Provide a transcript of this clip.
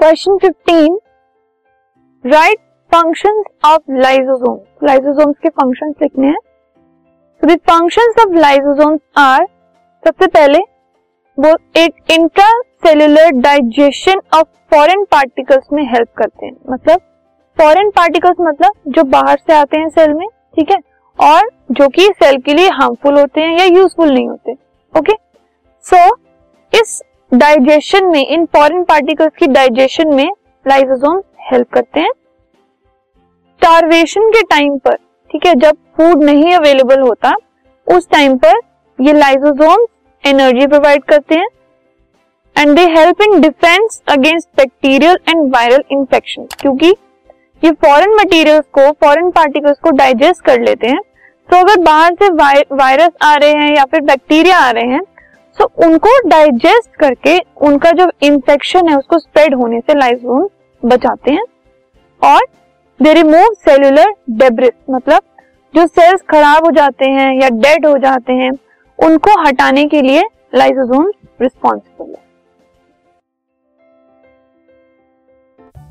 Question 15 right functions of lysosome lysosomes के functions लिखने हैं। तो the functions of lysosomes are सबसे पहले वो एक intra cellular digestion of foreign particles में हेल्प करते हैं। मतलब फॉरेन पार्टिकल्स मतलब जो बाहर से आते हैं सेल में ठीक है? और जो कि सेल के लिए हार्मफुल होते हैं या यूजफुल नहीं होते। ओके सो so, इस डाइजेशन में, इन फॉरेन पार्टिकल्स की डाइजेशन में लाइसोसोम हेल्प करते हैं। स्टारवेशन के टाइम पर, ठीक है, जब फ़ूड नहीं अवेलेबल होता, उस टाइम पर ये लाइसोसोम एनर्जी प्रोवाइड करते हैं। And they help in defence against bacterial and viral infection क्योंकि ये फॉरेन मटेरियल्स को फॉरेन पार्टिकल्स को डाइजेस्ट कर लेते हैं। तो अगर बाहर से वायरस आ रहे हैं या फिर बैक्टीरिया आ रहे हैं तो उनको डाइजेस्ट करके उनका जो इंफेक्शन है, उसको स्प्रेड होने से लाइसोम बचाते हैं। और दे रिमूव सेल्यूलर डेब्रिस मतलब जो सेल्स खराब हो जाते हैं या डेड हो जाते हैं, उनको हटाने के लिए लाइसोसोम रिस्पॉन्सिबल है।